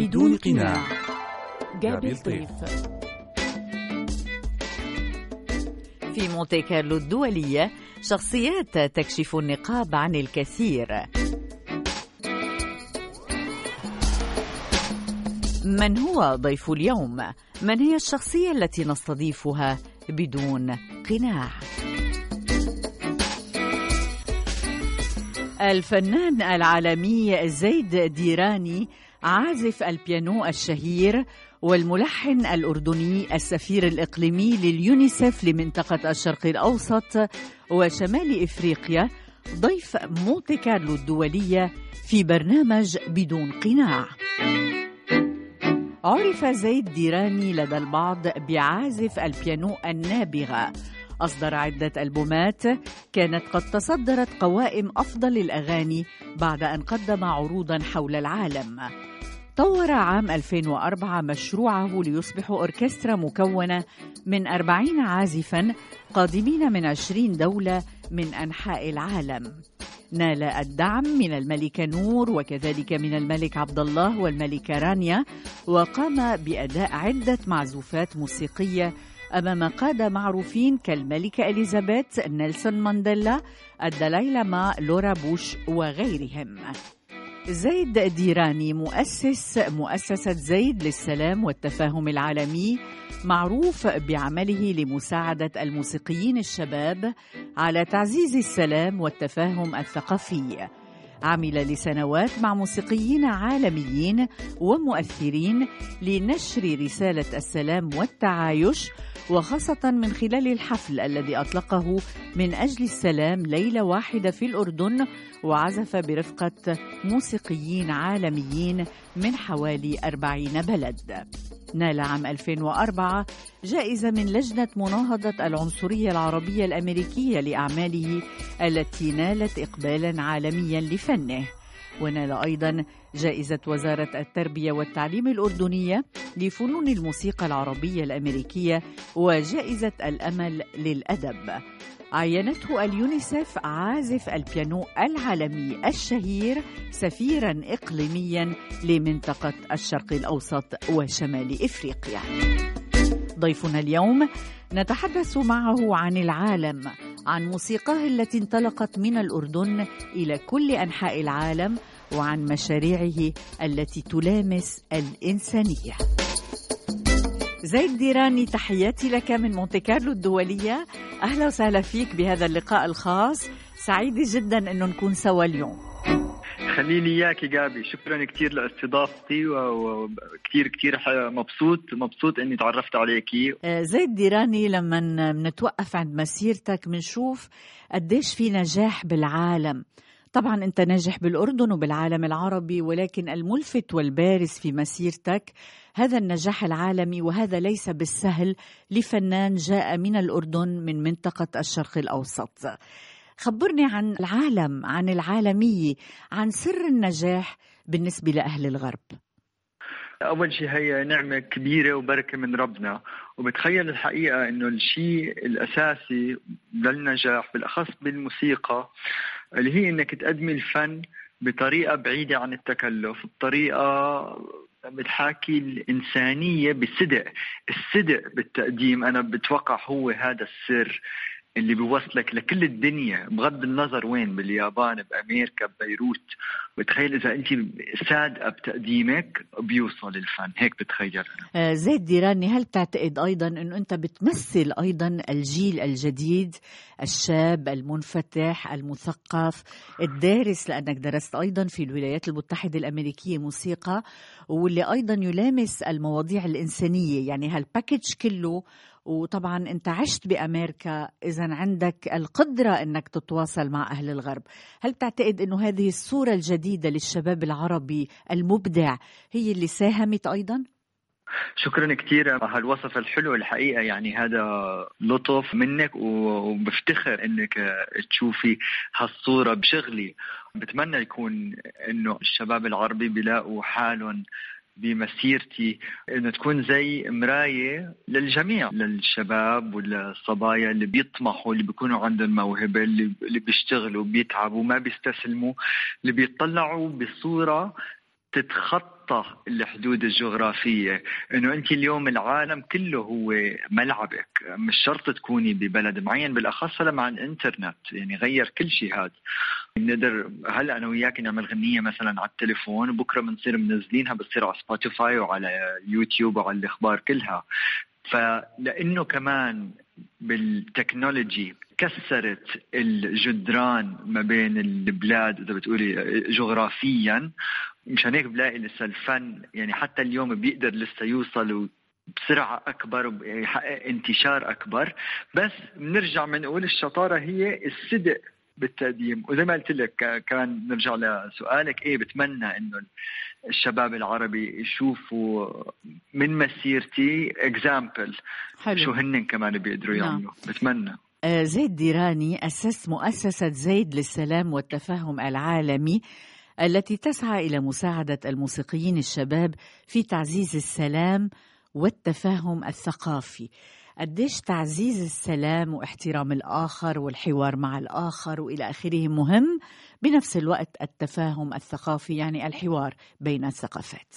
بدون قناع. جابي الطيف. في مونتي كارلو الدولية شخصيات تكشف النقاب عن الكثير. من هو ضيف اليوم؟ من هي الشخصية التي نستضيفها بدون قناع؟ الفنان العالمي زيد ديراني عازف البيانو الشهير والملحن الأردني السفير الإقليمي لليونيسف لمنطقة الشرق الأوسط وشمال إفريقيا ضيف مونتي كارلو الدولية في برنامج بدون قناع. عرف زيد ديراني لدى البعض بعازف البيانو النابغة. أصدر عدة ألبومات كانت قد تصدرت قوائم أفضل الأغاني بعد أن قدم عروضا حول العالم. طور عام 2004 مشروعه ليصبح أوركسترا مكونة من 40 عازفا قادمين من 20 دولة من أنحاء العالم. نال الدعم من الملكة نور وكذلك من الملك عبد الله والملكة رانيا وقام بأداء عدة معزوفات موسيقية أمام قادة معروفين كالملكة إليزابيث نيلسون مانديلا الدلاي لاما لورا بوش وغيرهم. زيد ديراني مؤسس مؤسسة زيد للسلام والتفاهم العالمي معروف بعمله لمساعدة الموسيقيين الشباب على تعزيز السلام والتفاهم الثقافي. عمل لسنوات مع موسيقيين عالميين ومؤثرين لنشر رسالة السلام والتعايش وخاصة من خلال الحفل الذي أطلقه من أجل السلام ليلة واحدة في الأردن وعزف برفقة موسيقيين عالميين من حوالي أربعين بلد. نال عام 2004 جائزة من لجنة مناهضة العنصرية العربية الأمريكية لأعماله التي نالت إقبالا عالميا لفنه. ونال أيضا جائزة وزارة التربية والتعليم الأردنية لفنون الموسيقى العربية الأمريكية وجائزة الأمل للأدب. عينته اليونيسف عازف البيانو العالمي الشهير سفيرا إقليميا لمنطقة الشرق الأوسط وشمال إفريقيا. ضيفنا اليوم نتحدث معه عن العالم عن موسيقاه التي انطلقت من الأردن إلى كل أنحاء العالم وعن مشاريعه التي تلامس الإنسانية. زيد ديراني تحياتي لك من مونتي كارلو الدولية. أهلا وسهلا فيك بهذا اللقاء الخاص. سعيدة جدا أنه نكون سوا اليوم. خليني إياك جابي شكرا كثير لاستضافتي وكثير كثير مبسوط مبسوط إني تعرفت عليكي آه، زيد ديراني لما بنتوقف عند مسيرتك بنشوف قديش في نجاح بالعالم. طبعا أنت ناجح بالأردن وبالعالم العربي ولكن الملفت والبارز في مسيرتك هذا النجاح العالمي وهذا ليس بالسهل لفنان جاء من الأردن من منطقة الشرق الأوسط. خبرني عن العالم عن العالميه عن سر النجاح بالنسبة لأهل الغرب. أول شيء هي نعمة كبيرة وبركة من ربنا. وبتخيل الحقيقة إنه الشيء الأساسي للنجاح بالأخص بالموسيقى اللي هي إنك تقدمي الفن بطريقة بعيدة عن التكلف بطريقة بتحاكي الإنسانية بصدق الصدق بالتقديم أنا بتوقع هو هذا السر. اللي بيوصلك لكل الدنيا بغض النظر وين باليابان بامريكا ببيروت. بتخيل إذا أنت صادقه بتقديمك بيوصل الفن. هيك بتخيل. أنا آه، زيد ديراني هل تعتقد أيضا إنه أنت بتمثل أيضا الجيل الجديد الشاب المنفتح المثقف الدارس؟ لأنك درست أيضا في الولايات المتحدة الأمريكية موسيقى واللي أيضا يلامس المواضيع الإنسانية. يعني هالباكج كله وطبعا أنت عشت بأمريكا اذا عندك القدرة إنك تتواصل مع أهل الغرب. هل تعتقد إنه هذه الصورة الجديدة للشباب العربي المبدع هي اللي ساهمت أيضا؟ شكرا كثير هالوصف الحلو الحقيقة يعني هذا لطف منك؟ وبفتخر إنك تشوفي هالصورة بشغلي. بتمنى يكون إنه الشباب العربي بيلاقوا حالهم بمسيرتي انه تكون زي مراية للجميع للشباب والصبايا اللي بيطمحوا اللي بيكونوا عندهم موهبة اللي, بيشتغلوا بيتعبوا ما بيستسلموا اللي بيطلعوا بصورة تتخطى تتخطى الحدود الجغرافية. إنه أنت اليوم العالم كله هو ملعبك. مش شرط تكوني ببلد معين بالأخص هلا مع الإنترنت. يعني غير كل شيء هذا بنقدر هلا أنا وياك نعمل غنية مثلا على التليفون وبكرة بنصير منزلينها بتصير على Spotify وعلى يوتيوب وعلى الأخبار كلها. فلأنه كمان بالتكنولوجي كسرت الجدران ما بين البلاد إذا بتقولي جغرافيا مشان هيك بلاقي لسه الفن يعني حتى اليوم بيقدر لسه يوصل بسرعة أكبر ويحقق انتشار أكبر. بس بنرجع بنقول الشطارة هي الصدق بالتقديم. وزي ما قلت لك كان نرجع لسؤالك. إيه بتمنى إنه الشباب العربي يشوفوا من مسيرتي اكزامبل شو هن كمان بيقدروا نعم. يعملوا. بتمنى. آه، زيد ديراني أسست مؤسسة زيد للسلام والتفاهم العالمي. التي تسعى إلى مساعدة الموسيقيين الشباب في تعزيز السلام والتفاهم الثقافي. قديش تعزيز السلام واحترام الآخر والحوار مع الآخر وإلى آخره مهم؟ بنفس الوقت التفاهم الثقافي يعني الحوار بين الثقافات.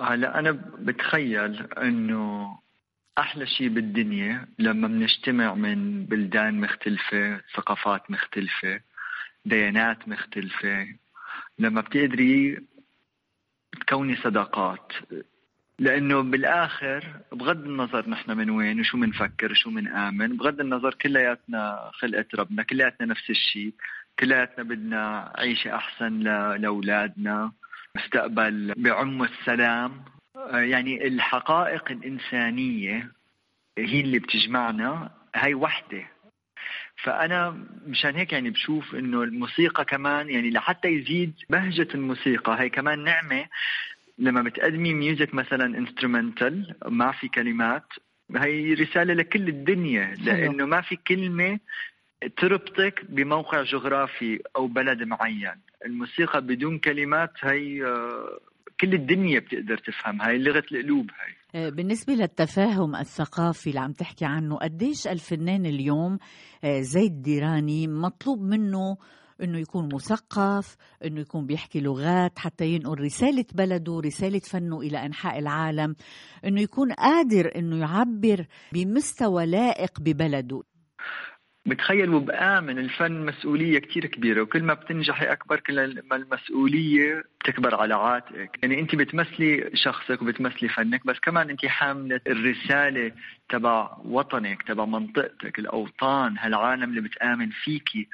هلا أنا بتخيل أنه أحلى شيء بالدنيا لما بنجتمع من بلدان مختلفة ثقافات مختلفة ديانات مختلفة. لما بتقدري تكوني صداقات. لأنه بالآخر بغض النظر نحن من وين وشو بنفكر وشو بنآمن بغض النظر كلياتنا خلقة ربنا كلياتنا نفس الشيء كلياتنا بدنا عيشة أحسن لأولادنا مستقبل بعم السلام. يعني الحقائق الإنسانية هي اللي بتجمعنا هاي وحدة. فأنا مشان هيك يعني بشوف إنه الموسيقى كمان يعني لحتى يزيد بهجة الموسيقى. هي كمان نعمة لما بتقدمي music مثلا instrumental ما في كلمات هي رسالة لكل الدنيا لأنه ما في كلمة تربطك بموقع جغرافي أو بلد معين. الموسيقى بدون كلمات هي آه، كل الدنيا بتقدر تفهم هاي لغة القلوب هاي بالنسبة للتفاهم الثقافي اللي عم تحكي عنه قديش الفنان اليوم آه، زيد ديراني مطلوب منه إنه يكون مثقف إنه يكون بيحكي لغات حتى ينقل رسالة بلده رسالة فنه إلى أنحاء العالم إنه يكون قادر إنه يعبر بمستوى لائق ببلده. بتخيل وبآمن الفن مسؤولية كتير كبيرة وكل ما بتنجحي أكبر كل ما المسؤولية بتكبر على عاتقك. يعني أنت بتمثلي شخصك وبتمثلي فنك بس كمان أنت حاملة الرسالة تبع وطنك تبع منطقتك الأوطان هالعالم اللي بتآمن فيكي.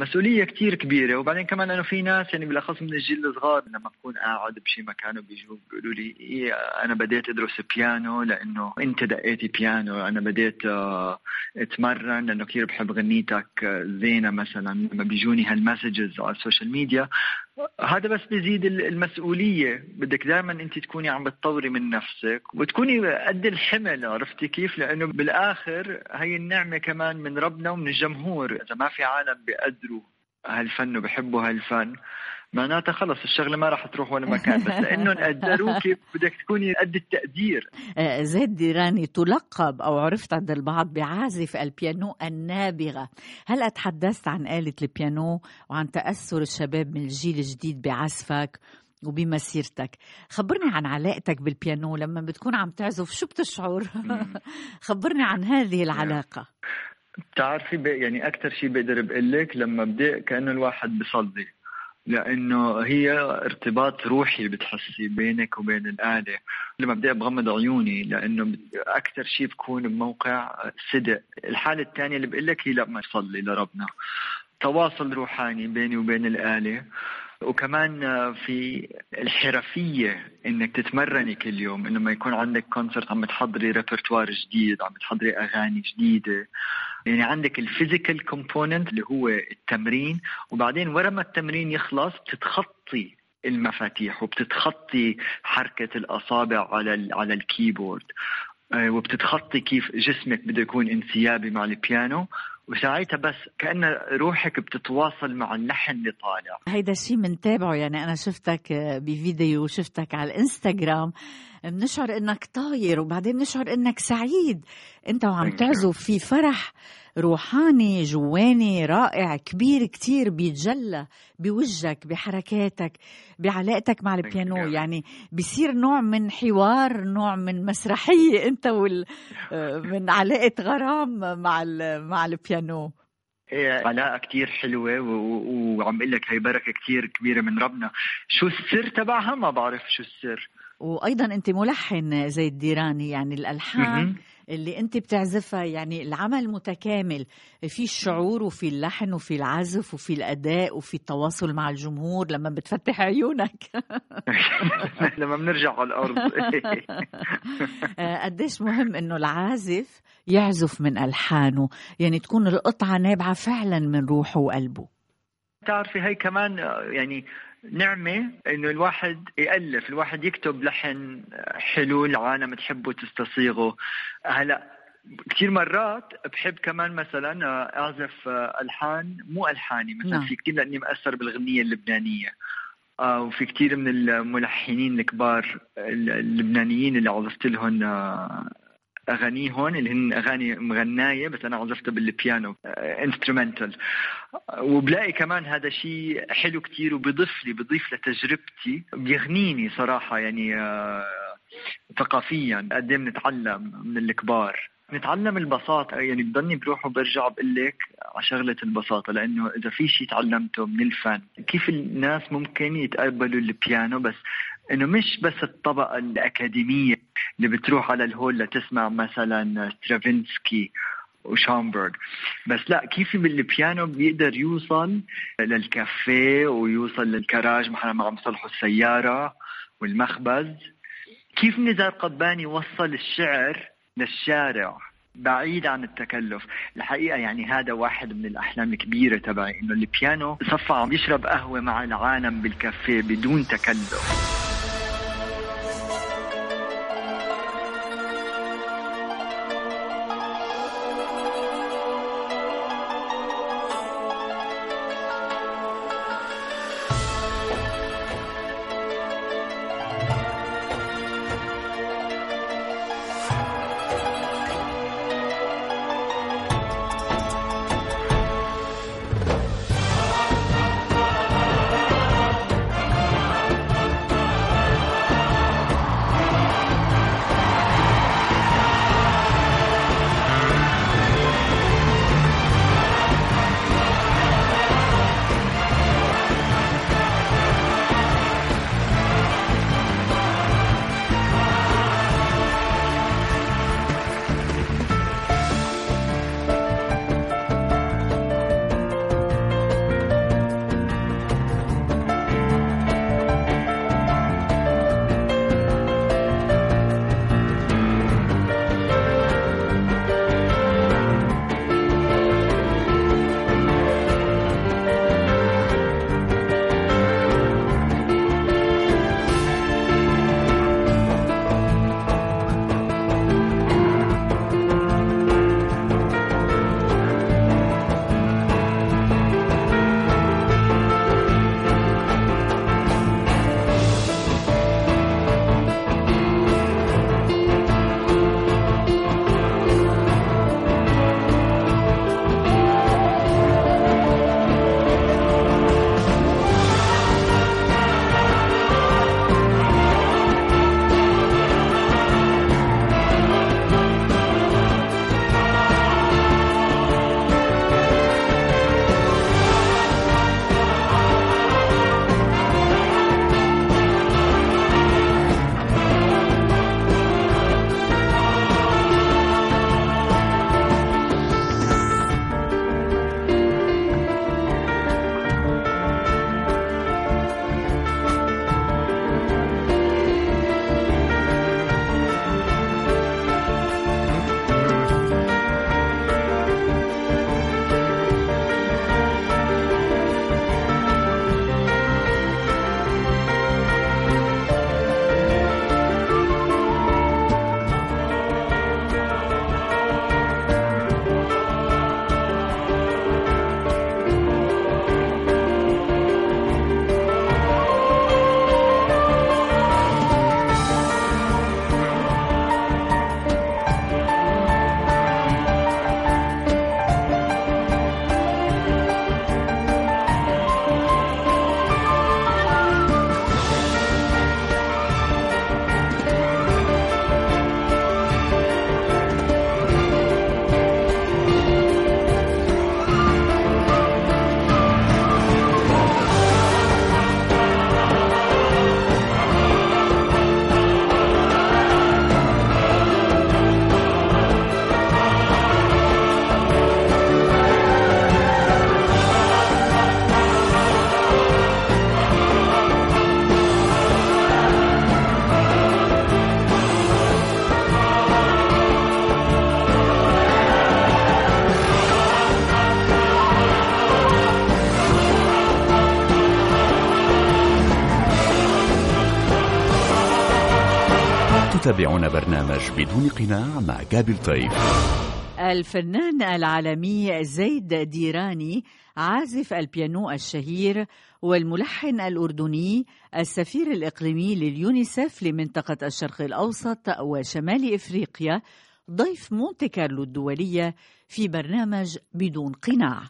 مسؤولية كتير كبيرة. وبعدين كمان إنه في ناس يعني بالأخص من الجيل الصغار لما بكون قاعد بشي مكان وبيجوا بيقولوا لي إيه أنا بديت أدرس بيانو لأنه أنت دقيتي بيانو أنا بديت آه، أتمرن لأنه كثير بحب غنيتك آه، زينة مثلا. لما بيجوني هال messages على ال social media هذا بس بيزيد المسؤولية. بدك دائما أنت تكوني عم بتطوري من نفسك وتكوني قد الحمل عرفتي كيف؟ لأنه بالآخر هي النعمة كمان من ربنا ومن الجمهور. إذا ما في عالم بيقدروا هالفن وبحبوا هالفن معناتها خلص الشغلة ما راح تروح ولا مكان. بس لأنه قدروك بدك تكوني قد التقدير. آه، زيد ديراني تلقب أو عرفت عند البعض بعازف البيانو النابغة. هل تحدثت عن آلة البيانو وعن تأثر الشباب من الجيل الجديد بعزفك وبمسيرتك؟ خبرني عن علاقتك بالبيانو لما بتكون عم تعزف شو بتشعر؟ خبرني عن هذه العلاقة. بتعرفي يعني أكثر شيء بقدر بقول لك لما بدي كأنه الواحد بصلي. لأنه هي ارتباط روحي بتحسي بينك وبين الآلة. لما بدي بغمض عيوني لأنه أكثر شيء بكون بموقع صدق. الحالة الثانية اللي بقول لك هي لما تصلي لربنا. تواصل روحاني بيني وبين الآلة. وكمان في الحرفية إنك تتمرني كل يوم إنه ما يكون عندك concert عم تحضري repertoire جديد عم تحضري أغاني جديدة. يعني عندك ال physical component اللي هو التمرين وبعدين ورا ما التمرين يخلص بتتخطي المفاتيح وبتتخطي حركة الأصابع على على الكيبورد. آه، وبتتخطي كيف جسمك بده يكون انسيابي مع البيانو. وساعتها بس كأن روحك بتتواصل مع اللحن اللي طالع. هيدا الشيء بنتابعه يعني أنا شفتك بفيديو شفتك على الإنستغرام. بنشعر إنك طاير وبعدين بنشعر إنك سعيد. انت وعم تعزف في فرح روحاني جواني رائع كبير كتير بيتجلى بوجهك بحركاتك بعلاقتك مع البيانو. يعني بيصير نوع من حوار نوع من مسرحية. إنت وال من علاقة غرام مع مع البيانو. علاقة كتير حلوة وعم بقول لك هي بركة كتير كبيرة من ربنا. شو السر تبعها؟ ما بعرف شو السر. وأيضا أنت ملحن زي الديراني يعني الألحان. اللي انت بتعزفها يعني العمل متكامل. في الشعور وفي اللحن وفي العزف وفي الأداء وفي التواصل مع الجمهور لما بتفتح عيونك. لما بنرجع على الأرض. آه، قديش مهم إنه العازف يعزف من ألحانه. يعني تكون القطعة نابعة فعلا من روحه وقلبه. بتعرفي هي كمان يعني نعمة إنه الواحد يألف الواحد يكتب لحن حلو العالم تحبه تستصيغه هلا كثير مرات بحب كمان مثلا أعزف ألحان مو ألحاني مثلا نعم. في كثير لأني مأثر بالغنية اللبنانية آه، وفي كثير من الملحنين الكبار اللبنانيين اللي عزفت لهم آه، اغانيهم اللي هن أغاني مغنايه بس أنا عزفتها بالبيانو انسترومنتال وبلاقي كمان هذا شيء حلو كتير وبيضيف لي بيضيف لتجربتي. بيغنيني صراحة يعني آه، ثقافيا قد إيه بنتعلم من الكبار. نتعلم البساطة يعني بضلني بروح وبرجع بقول لك على شغلة البساطة لأنه إذا في شيء تعلمته من الفن كيف الناس ممكن يتقبلوا البيانو؟ بس إنه مش بس الطبقة الأكاديمية اللي بتروح على الهول لتسمع مثلا سترافينسكي وشامبرغ بس لا كيف بالبيانو بيقدر يوصل للكافيه ويوصل للكراج محل ما عم يصلحوا السيارة والمخبز؟ كيف نزار قباني وصل الشعر للشارع بعيد عن التكلف؟ الحقيقة يعني هذا واحد من الأحلام الكبيرة تبعي إنه البيانو صفى عم يشرب قهوة مع العالم بالكافيه بدون تكلف. برنامج بدون قناع مع جابي الطيف الفنان العالمي زيد ديراني عازف البيانو الشهير والملحن الأردني السفير الإقليمي لليونيسف لمنطقة الشرق الأوسط وشمال إفريقيا ضيف مونتي كارلو الدولية في برنامج بدون قناع.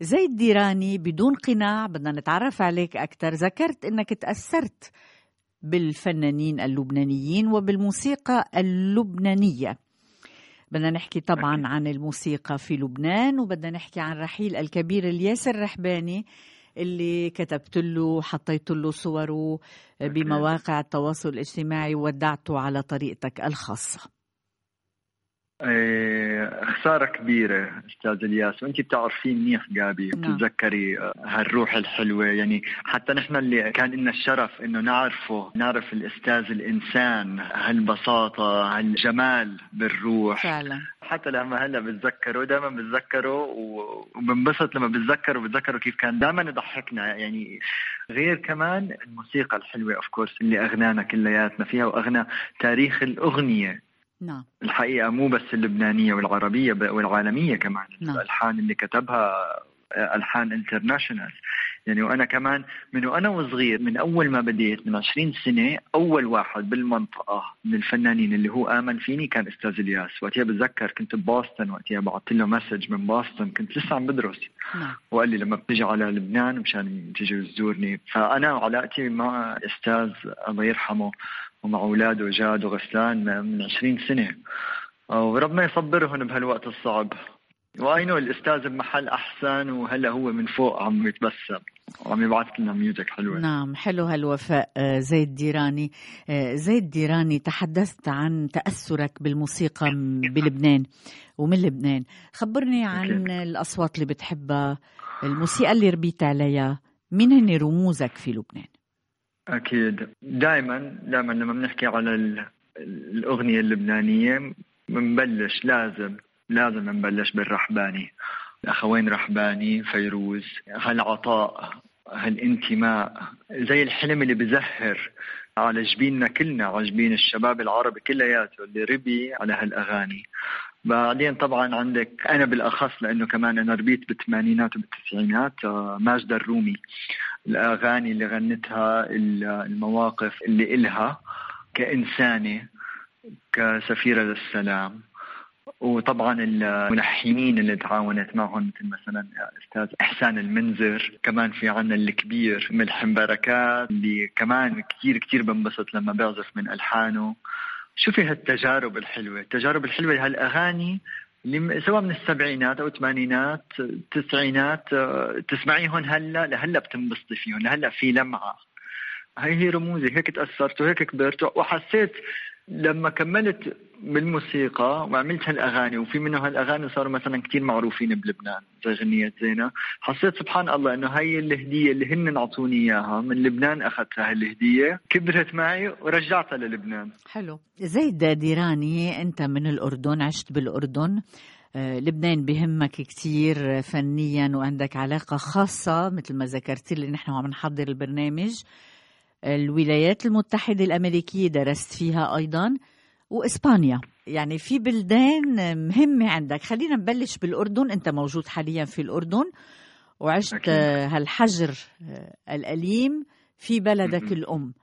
زيد ديراني بدون قناع بدنا نتعرف عليك أكثر ذكرت أنك تأثرت بالفنانين اللبنانيين وبالموسيقى اللبنانية. بدنا نحكي طبعا عن الموسيقى في لبنان وبدنا نحكي عن رحيل الكبير الياسر رحباني اللي كتبت له حطيت له صوره بمواقع التواصل الاجتماعي وودعته على طريقتك الخاصة. خسارة كبيرة أستاذ إلياس وأنت بتعرفين منيح جابي نعم. بتتذكري آه، هالروح الحلوة. يعني حتى نحن اللي كان لنا الشرف إنه نعرفه نعرف الأستاذ الإنسان هالبساطة هالجمال بالروح. فعلا. حتى لما هلأ بتذكره دائما بتذكره وبنبسط لما بتذكره بتذكره كيف كان. دائما يضحكنا. يعني غير كمان الموسيقى الحلوة of course اللي أغنانا كلياتنا فيها وأغنى تاريخ الأغنية. نعم. الحقيقة مو بس اللبنانية والعربية والعالمية كمان. نعم. الألحان اللي كتبها ألحان international يعني وأنا كمان من وأنا وصغير من أول ما بديت من 20 سنة أول واحد بالمنطقة من الفنانين اللي هو آمن فيني كان أستاذ الياس. وقتها بتذكر كنت ب Boston وقتها بعثت له message من بوسطن. كنت لسه عم بدرس. نعم. وقال لي لما بتجي على لبنان مشان تجي تزورني. فأنا علاقتي مع أستاذ الله يرحمه ومع اولاده جاد وغسان من 20 سنة. وربنا يصبرهم بهالوقت الصعب. و I know الأستاذ بمحل أحسن وهلا هو من فوق عم يتبسم. وعم يبعث لنا music حلوة. نعم حلو هالوفاء آه، زيد ديراني. آه، زيد ديراني تحدثت عن تأثرك بالموسيقى بلبنان ومن لبنان. خبرني عن okay. الأصوات اللي بتحبها الموسيقى اللي ربيت عليها. مين هن رموزك في لبنان؟ أكيد. دائما دائما لما بنحكي على الأغنية اللبنانية بنبلش لازم لازم نبلش بالرحباني. الاخوين رحباني؟ فيروز. هالعطاء هالانتماء زي الحلم اللي بزهر على جبيننا كلنا على جبين الشباب العربي كلياته اللي ربي على هالأغاني. بعدين طبعا عندك أنا بالأخص لأنه كمان أنا ربيت بالثمانينات وبالتسعينات آه، ماجدة الرومي الأغاني اللي غنتها المواقف اللي إلها كإنسانة كسفيرة للسلام. وطبعا الملحنين اللي تعاونت معهم مثل مثلا أستاذ إحسان المنذر كمان في عنا الكبير ملحم بركات اللي كمان كثير كثير بنبسط لما بعزف من ألحانه. شوفي هالتجارب الحلوة؟ التجارب الحلوة هالأغاني اللي سواء من السبعينات أو الثمانينات التسعينات تسمعيهم هلأ؟ لهلا بتنبسطي فيهم لهلا في لمعة. هي هي رموزي هيك تأثرت وهيك كبرت وحسيت لما كملت بالموسيقى وعملت هالأغاني وفي منه هالأغاني صاروا مثلا كثير معروفين بلبنان زي غنية زينة. حسيت سبحان الله إنه هي الهدية اللي هن أعطوني إياها من لبنان أخذتها هالهدية كبرت معي ورجعتها للبنان. حلو. زيد ديراني أنت من الأردن عشت بالأردن. آه، لبنان بهمك كثير فنيا وعندك علاقة خاصة مثل ما ذكرت لي نحن عم نحضر البرنامج. الولايات المتحدة الأمريكية درست فيها أيضا. وإسبانيا. يعني في بلدان مهمة عندك. خلينا نبلش بالأردن. أنت موجود حاليا في الأردن. وعشت أكيد. هالحجر الأليم في بلدك الأم.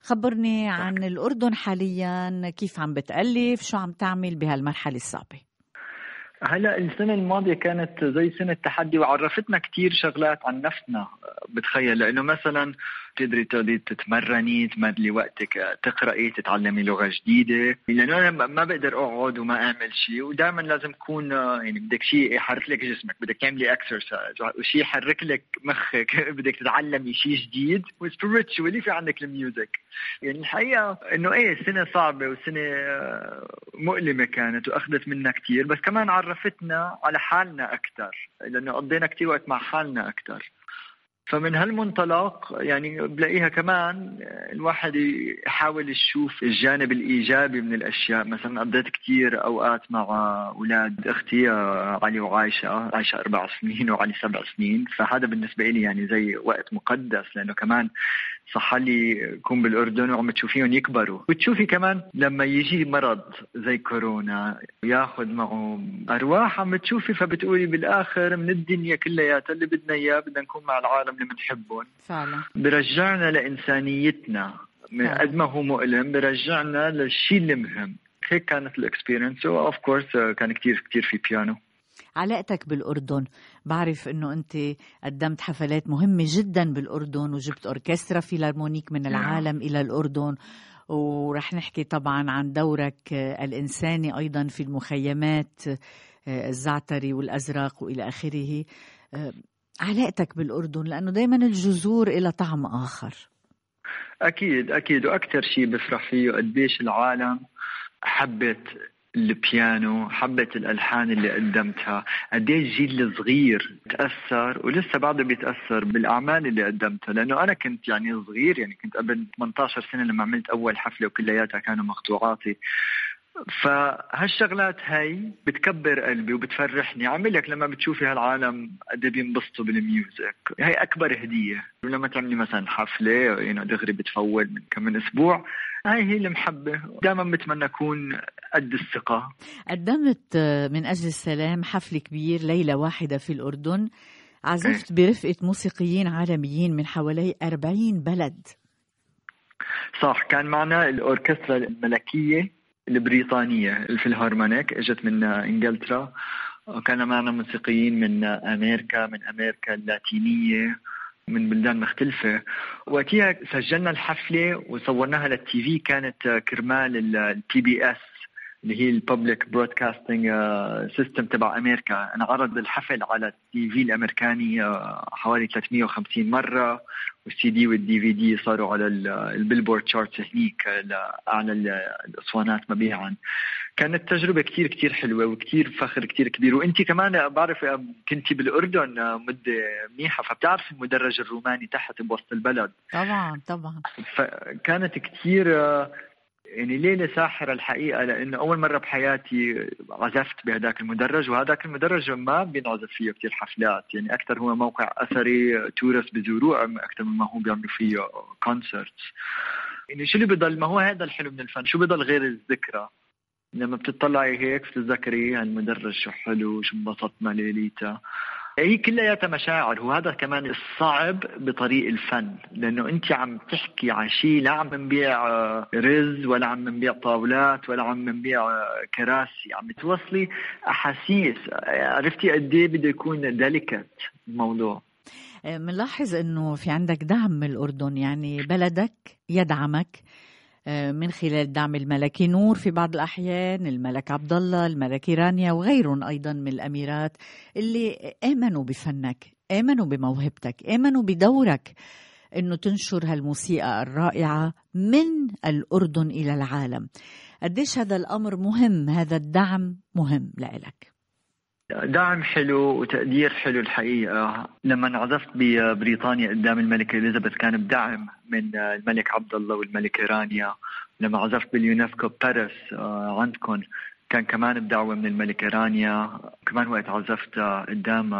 خبرني عن الأردن حاليا. كيف عم بتألف؟ شو عم تعمل بهالمرحلة الصعبة؟ هلا السنة الماضية كانت زي سنة تحدي وعرفتنا كثير شغلات عن نفسنا بتخيل. لأنه مثلا تقدري تقدري تتمرني تمدلي وقتك تقرأي تتعلمي لغة جديدة. لأنه أنا ما بقدر أقعد وما أعمل شيء ودائما لازم اكون يعني بدك شيء يحرك لك جسمك بدك تعملي exercise وشيء يحرك لك مخك بدك تتعلمي شيء جديد و spiritually في عندك ال music. يعني الحقيقة إنه إيه سنه صعبة وسنه مؤلمة كانت وأخذت منا كثير بس كمان عرفتنا على حالنا أكثر لأنه قضينا كثير وقت مع حالنا أكثر فمن هالمنطلق يعني بلاقيها كمان الواحد يحاول يشوف الجانب الإيجابي من الأشياء. مثلا قضيت كثير أوقات مع أولاد أختي علي وعائشه عائشه أربع سنين وعلي سبع سنين. فهذا بالنسبة لي يعني زي وقت مقدس لأنه كمان صح لي يكون بالأردن وعم تشوفيهم يكبروا. وتشوفي كمان لما يجي مرض زي كورونا ياخذ معه أرواح عم تشوفي فبتقولي بالآخر من الدنيا كلياتها اللي بدنا إياه بدنا نكون مع العالم اللي بنحبهم. فعلا. برجعنا لإنسانيتنا. قد ما هو مؤلم برجعنا للشيء اللي مهم. هيك كانت ال experience of course كان كثير كثير في بيانو. علاقتك بالأردن بعرف أنه أنت قدمت حفلات مهمة جدا بالأردن وجبت أوركسترا فيلهارمونيك من نعم. العالم إلى الأردن. ورح نحكي طبعا عن دورك الإنساني أيضا في المخيمات الزعتري والأزرق وإلى آخره. علاقتك بالأردن لأنه دايما الجذور إلها طعم آخر. أكيد أكيد. وأكثر شيء بفرح فيه قديش العالم حبت البيانو حبت الألحان اللي قدمتها. قد إيه الجيل الصغير تأثر ولسه بعده بيتأثر بالأعمال اللي قدمتها؟ لأنه أنا كنت يعني صغير يعني كنت قبل 18 سنة لما عملت أول حفلة وكلياتها كانوا مقطوعاتي. فهالشغلات هاي بتكبر قلبي وبتفرحني. عامل لك لما بتشوفي هالعالم قد إيه بينبسطوا بالميوزك. هاي أكبر هدية. ولما تعملي مثلا حفلة يعني دغري بتفول من كم من أسبوع هاي هي المحبة. دائما بتمنى أكون قد الثقة. قدمت من أجل السلام حفل كبير ليلة واحدة في الأردن عزفت إيه. برفقة موسيقيين عالميين من حوالي 40 بلد. صح. كان معنا الأوركسترا الملكية البريطانية الفيلهارمونيك إجت من إنجلترا. وكان معنا موسيقيين من أمريكا من أمريكا اللاتينية من بلدان مختلفة. وقتها سجلنا الحفلة وصورناها لل TV كانت كرمال ال PBS اللي هي ال Public Broadcasting System تبع أمريكا. انعرض الحفل على ال TV الأمريكاني آه, حوالي 350 مرة وال CD وال DVD صاروا على ال Billboard charts هنيك اعلى الأسطوانات مبيعا. كانت تجربة كتير كتير حلوة وكتير فخر كتير كبير. وأنت كمان بعرف كنتي بالأردن مدة منيحة فبتعرف المدرج الروماني تحت بوسط البلد. طبعا طبعا. فكانت كتير يعني ليله ساحره الحقيقة؟ لأنه أول مرة بحياتي عزفت بهداك المدرج وهذاك المدرج ما بينعزف فيه كثير حفلات. يعني أكثر هو موقع أثري tourists بزوروه أكثر مما هو بيعملوا فيه concerts يعني شو اللي بضل؟ ما هو هذا الحلو من الفن؟ شو بضل غير الذكرى؟ لما بتطلعي هيك بتتذكري هالمدرج شو حلو شو انبسطنا ليليتا. هي كلياتها مشاعر وهذا كمان الصعب بطريق الفن لأنه أنت عم تحكي عن شيء لا عم نبيع آه، رز ولا عم نبيع طاولات ولا عم نبيع آه، كراسي عم توصلي أحاسيس. عرفتي قد إيه بده يكون ديليكت الموضوع؟ بنلاحظ آه، إنه في عندك دعم من الأردن يعني بلدك يدعمك. من خلال دعم الملكي نور في بعض الأحيان الملك عبد الله الملكة رانيا وغيرهم أيضا من الأميرات اللي آمنوا بفنك آمنوا بموهبتك آمنوا بدورك أنه تنشر هالموسيقى الرائعة من الأردن إلى العالم. قديش هذا الأمر مهم هذا الدعم مهم لإلك؟ دعم حلو وتقدير حلو الحقيقة. لما انعزفت ببريطانيا قدام الملكة إليزابيث كان بدعم من الملك عبد الله والملكة رانيا لما عزفت باليونسكو باريس آه، عندكم كان كمان بدعوة من الملكة رانيا كمان وقت عزفت قدام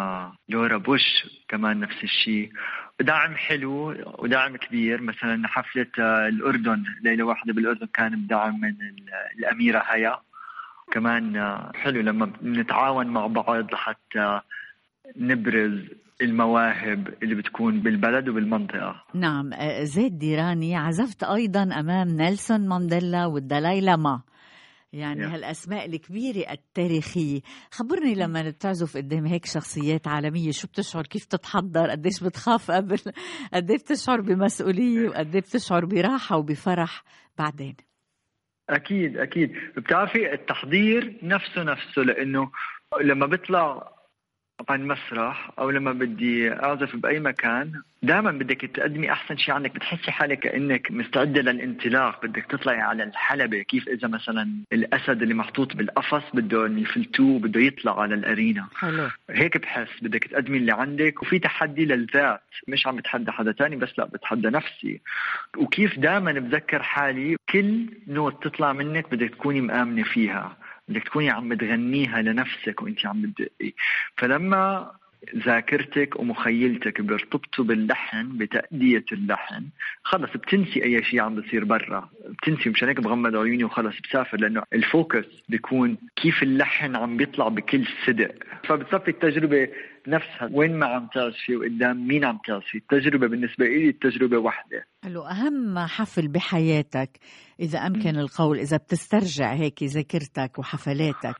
لورا بوش كمان نفس الشيء. دعم حلو ودعم كبير. مثلا حفلة الأردن ليلة واحدة بالأردن كان بدعم من الأميرة هيا. كمان حلو لما نتعاون مع بعض لحتى نبرز المواهب اللي بتكون بالبلد وبالمنطقة. نعم زيد ديراني. عزفت أيضا أمام نيلسون مانديلا والدلاي لاما يعني yeah. هالأسماء الكبيرة التاريخية. خبرني لما بتعزف قدام هيك شخصيات عالمية شو بتشعر؟ كيف تتحضر قديش بتخاف قبل؟ قد بتشعر بمسؤولية؟ وقد بتشعر براحة وبفرح بعدين؟ أكيد أكيد. بتعرفي التحضير نفسه نفسه لأنه لما بيطلع على المسرح أو لما بدي أعزف بأي مكان دائما بدك تقدمي أحسن شيء عندك بتحسي حالك كانك مستعدة للانطلاق بدك تطلعي على الحلبة كيف إذا مثلا الأسد اللي محطوط بالقفص بدهم يفلتوه بده يطلع على الأرينا. حلو. هيك بحس بدك تقدمي اللي عندك وفي تحدي للذات. مش عم بتحدى حدا تاني بس لا بتحدى نفسي. وكيف دائما بذكر حالي كل نوت تطلع منك بدك تكوني مآمنة فيها. بدك تكوني عم تغنيها لنفسك وانت عم بتدقي. فلما ذاكرتك ومخيلتك بيرتبطوا باللحن بتأدية اللحن. خلص بتنسي أي شيء عم بصير برا. بتنسي مشان هيك بغمض عيوني وخلص بسافر لأنه الفوكس بيكون كيف اللحن عم بيطلع بكل صدق. فبتصفي التجربة نفسها. وين ما عم تعزفي وقدام مين عم تعزفي التجربة بالنسبة لي التجربة واحدة. حلو. أهم حفل بحياتك إذا أمكن القول إذا بتسترجع هيك ذاكرتك وحفلاتك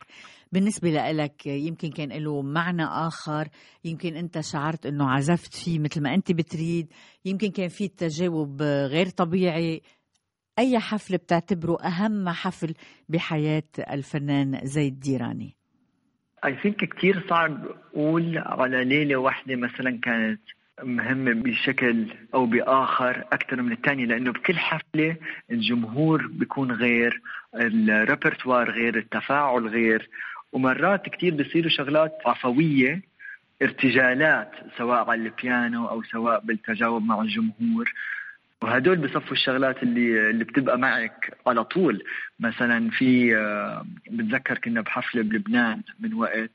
بالنسبة لك يمكن كان له معنى آخر يمكن أنت شعرت أنه عزفت فيه مثل ما أنت بتريد يمكن كان في تجاوب غير طبيعي. أي حفل بتعتبره أهم حفل بحياة الفنان زيد ديراني؟ اي ثينك كثير صعب أقول على ليلة واحدة مثلا كانت مهمة بشكل أو بآخر أكثر من الثانية لأنه بكل حفلة الجمهور بيكون غير الريperتوار غير التفاعل غير. ومرات كثير بيصيروا شغلات عفوية ارتجالات سواء على البيانو أو سواء بالتجاوب مع الجمهور. وهدول بصفوا الشغلات اللي اللي بتبقى معك على طول. مثلا في آه، بتذكر كنا بحفله بلبنان من وقت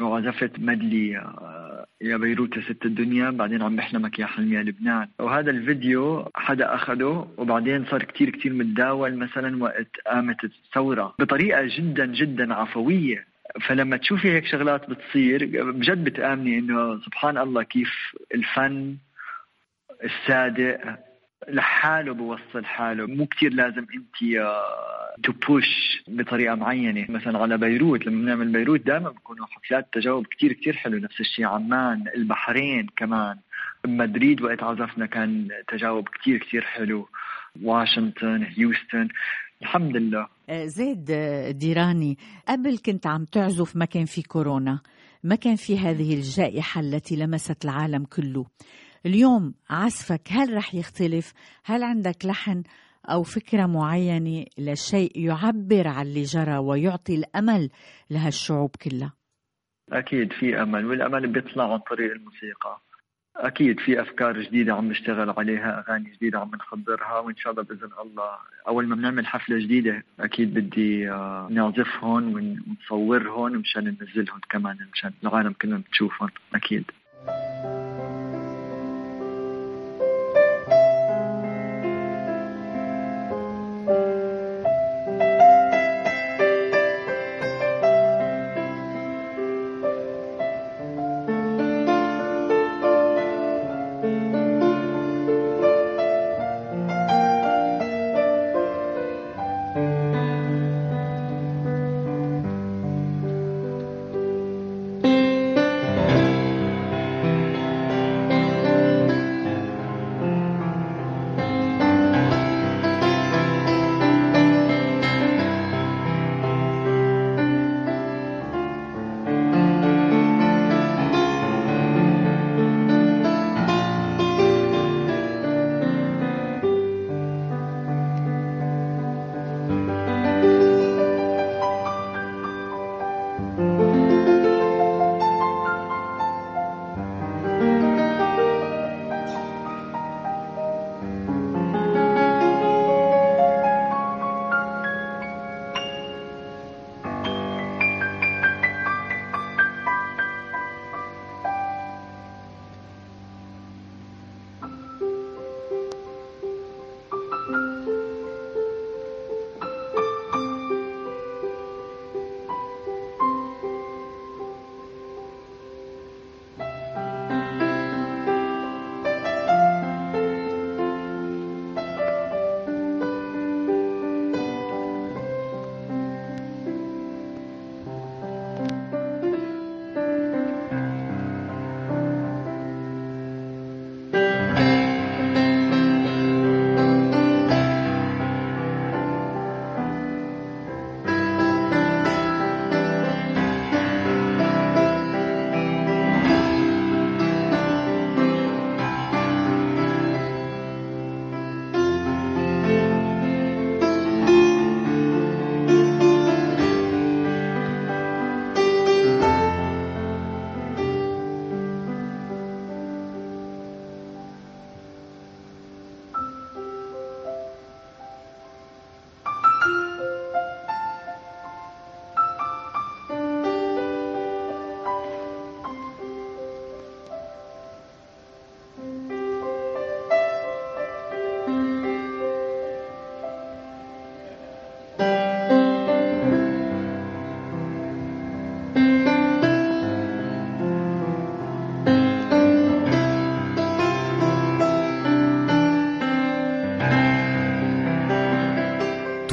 وعزفت مدلي آه، يا بيروت يا ست الدنيا بعدين عم بحلمك يا حلمي يا لبنان. وهذا الفيديو حدا أخده وبعدين صار كتير كتير متداول مثلا وقت قامت الثورة. بطريقة جدا جدا عفوية. فلما تشوفي هيك شغلات بتصير بجد بتآمني إنه سبحان الله كيف الفن الصادق لحاله بوصل حاله. مو كتير لازم انت تو بوش بطريقة معينة. مثلا على بيروت لما بنعمل بيروت دائما بيكونوا حفلات تجاوب كتير كتير حلو. نفس الشيء عمان البحرين كمان. مدريد وقت عزفنا كان تجاوب كتير كتير حلو. واشنطن هيوستن. الحمد لله. آه، زيد آه، ديراني قبل كنت عم تعزف ما كان في كورونا. ما كان في هذه الجائحة التي لمست العالم كله. اليوم عزفك هل رح يختلف؟ هل عندك لحن أو فكرة معينة لشيء يعبر عن اللي جرى ويعطي الأمل لهالشعوب كلها؟ أكيد في أمل والأمل بيطلع عن طريق الموسيقى. أكيد في أفكار جديدة عم نشتغل عليها أغاني جديدة عم نحضرها وإن شاء الله بإذن الله أول ما بنعمل حفلة جديدة أكيد بدي آه، نعزفهم ونصورهم مشان ننزلهم كمان مشان العالم كلهم تشوفهم أكيد.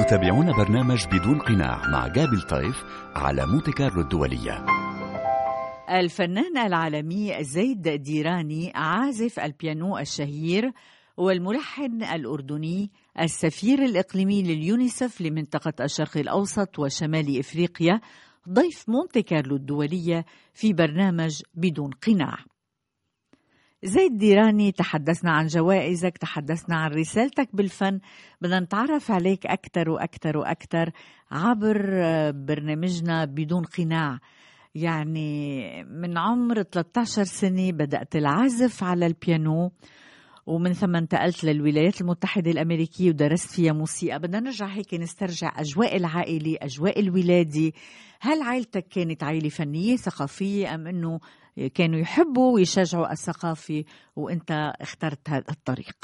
تتابعون برنامج بدون قناع مع جابل طيف على مونتي كارلو الدولية. الفنان العالمي زيد ديراني عازف البيانو الشهير والملحن الأردني السفير الإقليمي لليونيسف لمنطقة الشرق الأوسط وشمال إفريقيا ضيف مونتي كارلو الدولية في برنامج بدون قناع. زيد ديراني تحدثنا عن جوائزك تحدثنا عن رسالتك بالفن. بدنا نتعرف عليك أكثر وأكثر وأكثر عبر برنامجنا بدون قناع. يعني من عمر 13 سنة بدأت العزف على البيانو ومن ثم انتقلت للولايات المتحدة الأمريكية ودرست فيها موسيقى. بدنا نرجع هيك نسترجع أجواء العائلة أجواء الولادة. هل عائلتك كانت عائلة فنية ثقافية أم أنه كانوا يحبوا ويشجعوا الثقافة وأنت اخترت هذا الطريق.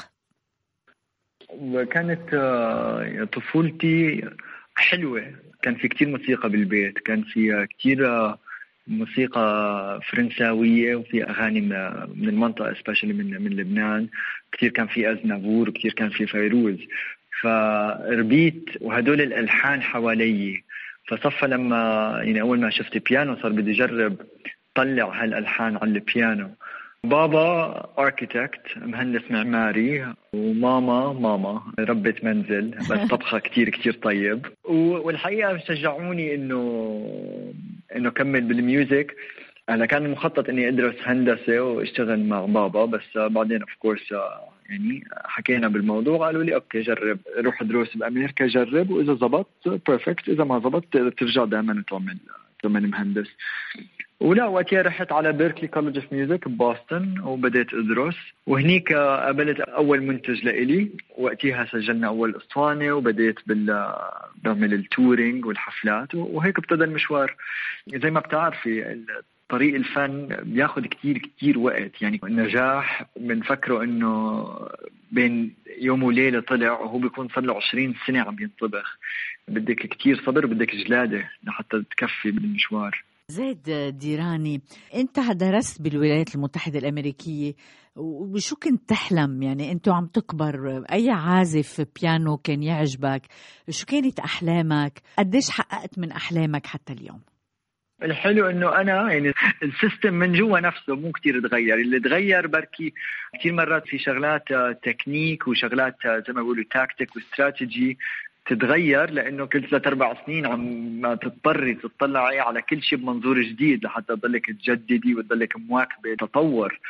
كانت آه، طفولتي حلوة. كان في كتير موسيقى بالبيت. كان في كتير آه، موسيقى فرنساوية وفي أغاني من المنطقة اسبشلي من من لبنان. كثير كان في أزنافور وكثير كان في فيروز. فربيت وهدول الألحان حوالي. فصفى لما يعني أول ما شفت بيانو صار بدي أجرب طلع هالألحان على البيانو. بابا architect مهندس معماري وماما ماما ربة منزل بس طبخها كتير كتير طيب. والحقيقة شجعوني إنه إنه كمل بال music. أنا كان المخطط إني أدرس هندسة وأشتغل مع بابا بس بعدين of course يعني حكينا بالموضوع قالوا لي okay جرب روح دروس بأمريكا جرب وإذا زبط perfect إذا ما زبط ترجع دائما تعمل تعمل مهندس. ولا وقتها رحت على Berklee College of Music ببوسطن وبديت أدرس. وهنيك قابلت أول منتج لإلي. وقتها سجلنا أول أسطوانة وبديت بال بعمل ال touring والحفلات. وهيك ابتدى المشوار. زي ما بتعرفي طريق الفن بياخذ كتير كتير وقت. يعني النجاح بنفكره إنه بين يوم وليلة طلع وهو بيكون صار له 20 سنة عم ينطبخ. بدك كتير صبر بدك جلادة لحتى تكفي بالمشوار. زيد ديراني انت درست بالولايات المتحدة الأمريكية وشو كنت تحلم؟ يعني انت عم تكبر أي عازف بيانو كان يعجبك؟ شو كانت أحلامك؟ قديش حققت من أحلامك حتى اليوم؟ الحلو إنه أنا يعني ال system من جوا نفسه مو كتير تغير. اللي تغير بركي كثير مرات في شغلات تكنيك وشغلات زي ما بيقولوا tactic و strategy تتغير لأنه كل ثلاث أربع سنين عم تضطري تطلعي على كل شيء بمنظور جديد لحتى تضلك تجددي وتضلك مواكبة تطور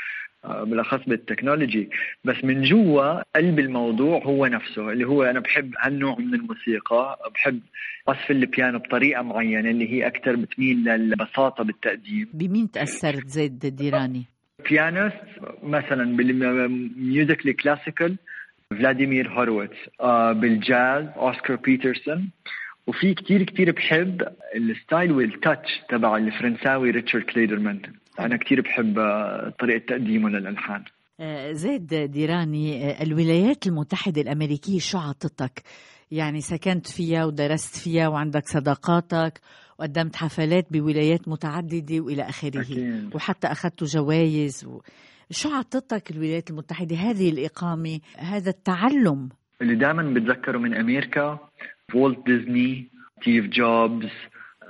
آه، بالأخص بال technology بس من جوا قلب الموضوع هو نفسه اللي هو أنا بحب هالنوع من الموسيقى بحب عزف البيانو بطريقة معينة اللي هي أكثر بتميل للبساطة بالتقديم بمين تأثرت زيد ديراني؟ pianist مثلا بال music ال classical فلاديمير هورويتس آه بالجاز اوسكار بيترسون وفي كتير كتير بحب ال style وال touch تبع الفرنساوي ريتشارد كليدرمان أنا كتير بحب آه، طريقة تقديمه للألحان آه، زيد ديراني الولايات المتحدة الأمريكية شو عطتك؟ يعني سكنت فيها ودرست فيها وعندك صداقاتك وقدمت حفلات بولايات متعددة وإلى آخره. وحتى أخذت جوائز و... شو عطتك الولايات المتحدة هذه الإقامة هذا التعلم؟ اللي دائما بتذكره من أمريكا والت ديزني ستيف جوبز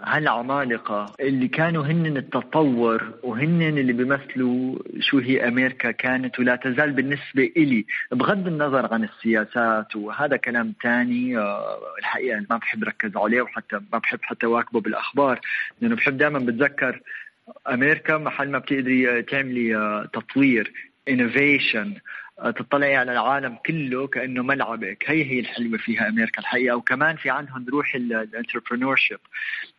هالعمالقة اللي كانوا هن التطور وهن اللي بيمثلوا شو هي أمريكا كانت ولا تزال بالنسبة إلي. بغض النظر عن السياسات وهذا كلام تاني آه، الحقيقة ما بحب ركز عليه وحتى ما بحب حتى واكبه بالأخبار لأنه بحب دائما بتذكر أمريكا محل ما بتقدري تعملي آه، تطوير innovation آه، تطلعي على العالم كله كأنه ملعبك. هي هي الحلوه فيها أمريكا الحقيقة. وكمان في عندهم روح ال entrepreneurship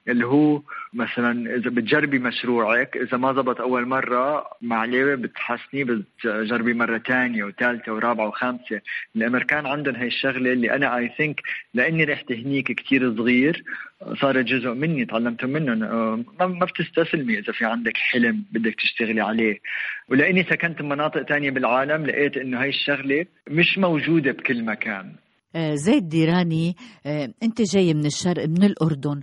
اللي هو مثلا إذا بتجربي مشروعك إذا ما زبط أول مرة معليه بتحسني بتجربي مرة ثانية وثالثه ورابعة وخامسة. الامريكان عندهم هي الشغلة اللي أنا I think لأني رحت هنيك كثير صغير صارت جزء مني تعلمت منهم. ما بتستسلمي إذا في عندك حلم بدك تشتغلي عليه. ولأني سكنت بمناطق ثانية بالعالم لقيت إنه هاي الشغلة مش موجودة بكل مكان. آه، زيد ديراني آه، أنت جاي من الشرق من الأردن.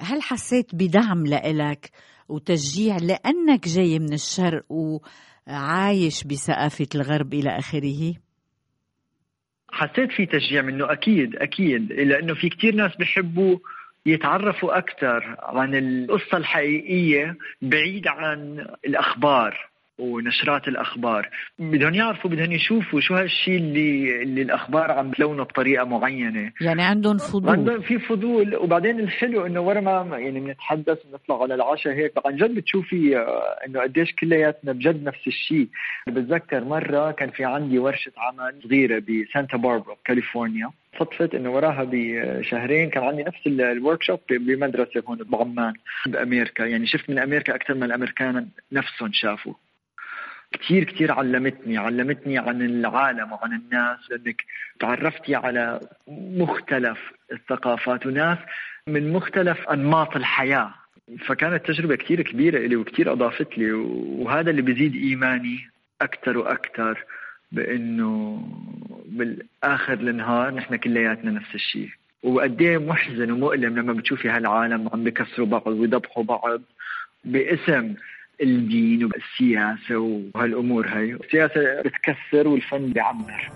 هل حسيت بدعم لإلك وتشجيع لأنك جاي من الشرق وعايش بثقافة الغرب إلى آخره؟ حسيت في تشجيع منه أكيد أكيد لأنه في كتير ناس بيحبوا يتعرفوا أكثر عن القصة الحقيقية بعيد عن الأخبار ونشرات الأخبار. بدهم يعرفوا بدهم يشوفوا شو هالشيء اللي اللي الأخبار عم تلونه بطريقة معينة. يعني عندهم فضول. عندهم في فضول. وبعدين الحلو إنه ورا ما يعني بنتحدث بنطلع على العشاء هيك. عن جد بتشوفي آه، إنه قديش كلياتنا بجد نفس الشيء. بتذكر مرة كان في عندي ورشة عمل صغيرة بسانتا باربرا كاليفورنيا صدفت إنه وراها بشهرين كان عندي نفس ال workshop بمدرسة هون بعمان بامريكا يعني شفت من أمريكا أكثر من الأمريكان نفسهم شافوا كثير كثير علمتني علمتني عن العالم وعن الناس لأنك تعرفتي على مختلف الثقافات. وناس من مختلف أنماط الحياة. فكانت تجربة كثير كبيرة لي وكثير أضافت لي وهذا اللي بيزيد إيماني أكثر وأكثر بأنه بالآخر النهار نحن كلياتنا نفس الشيء. وقد إيه محزن ومؤلم لما بتشوفي هالعالم عم بكسروا بعض ويذبحوا بعض باسم الدين والسياسة وهالأمور هاي. السياسة بتكسر والفن بيعمر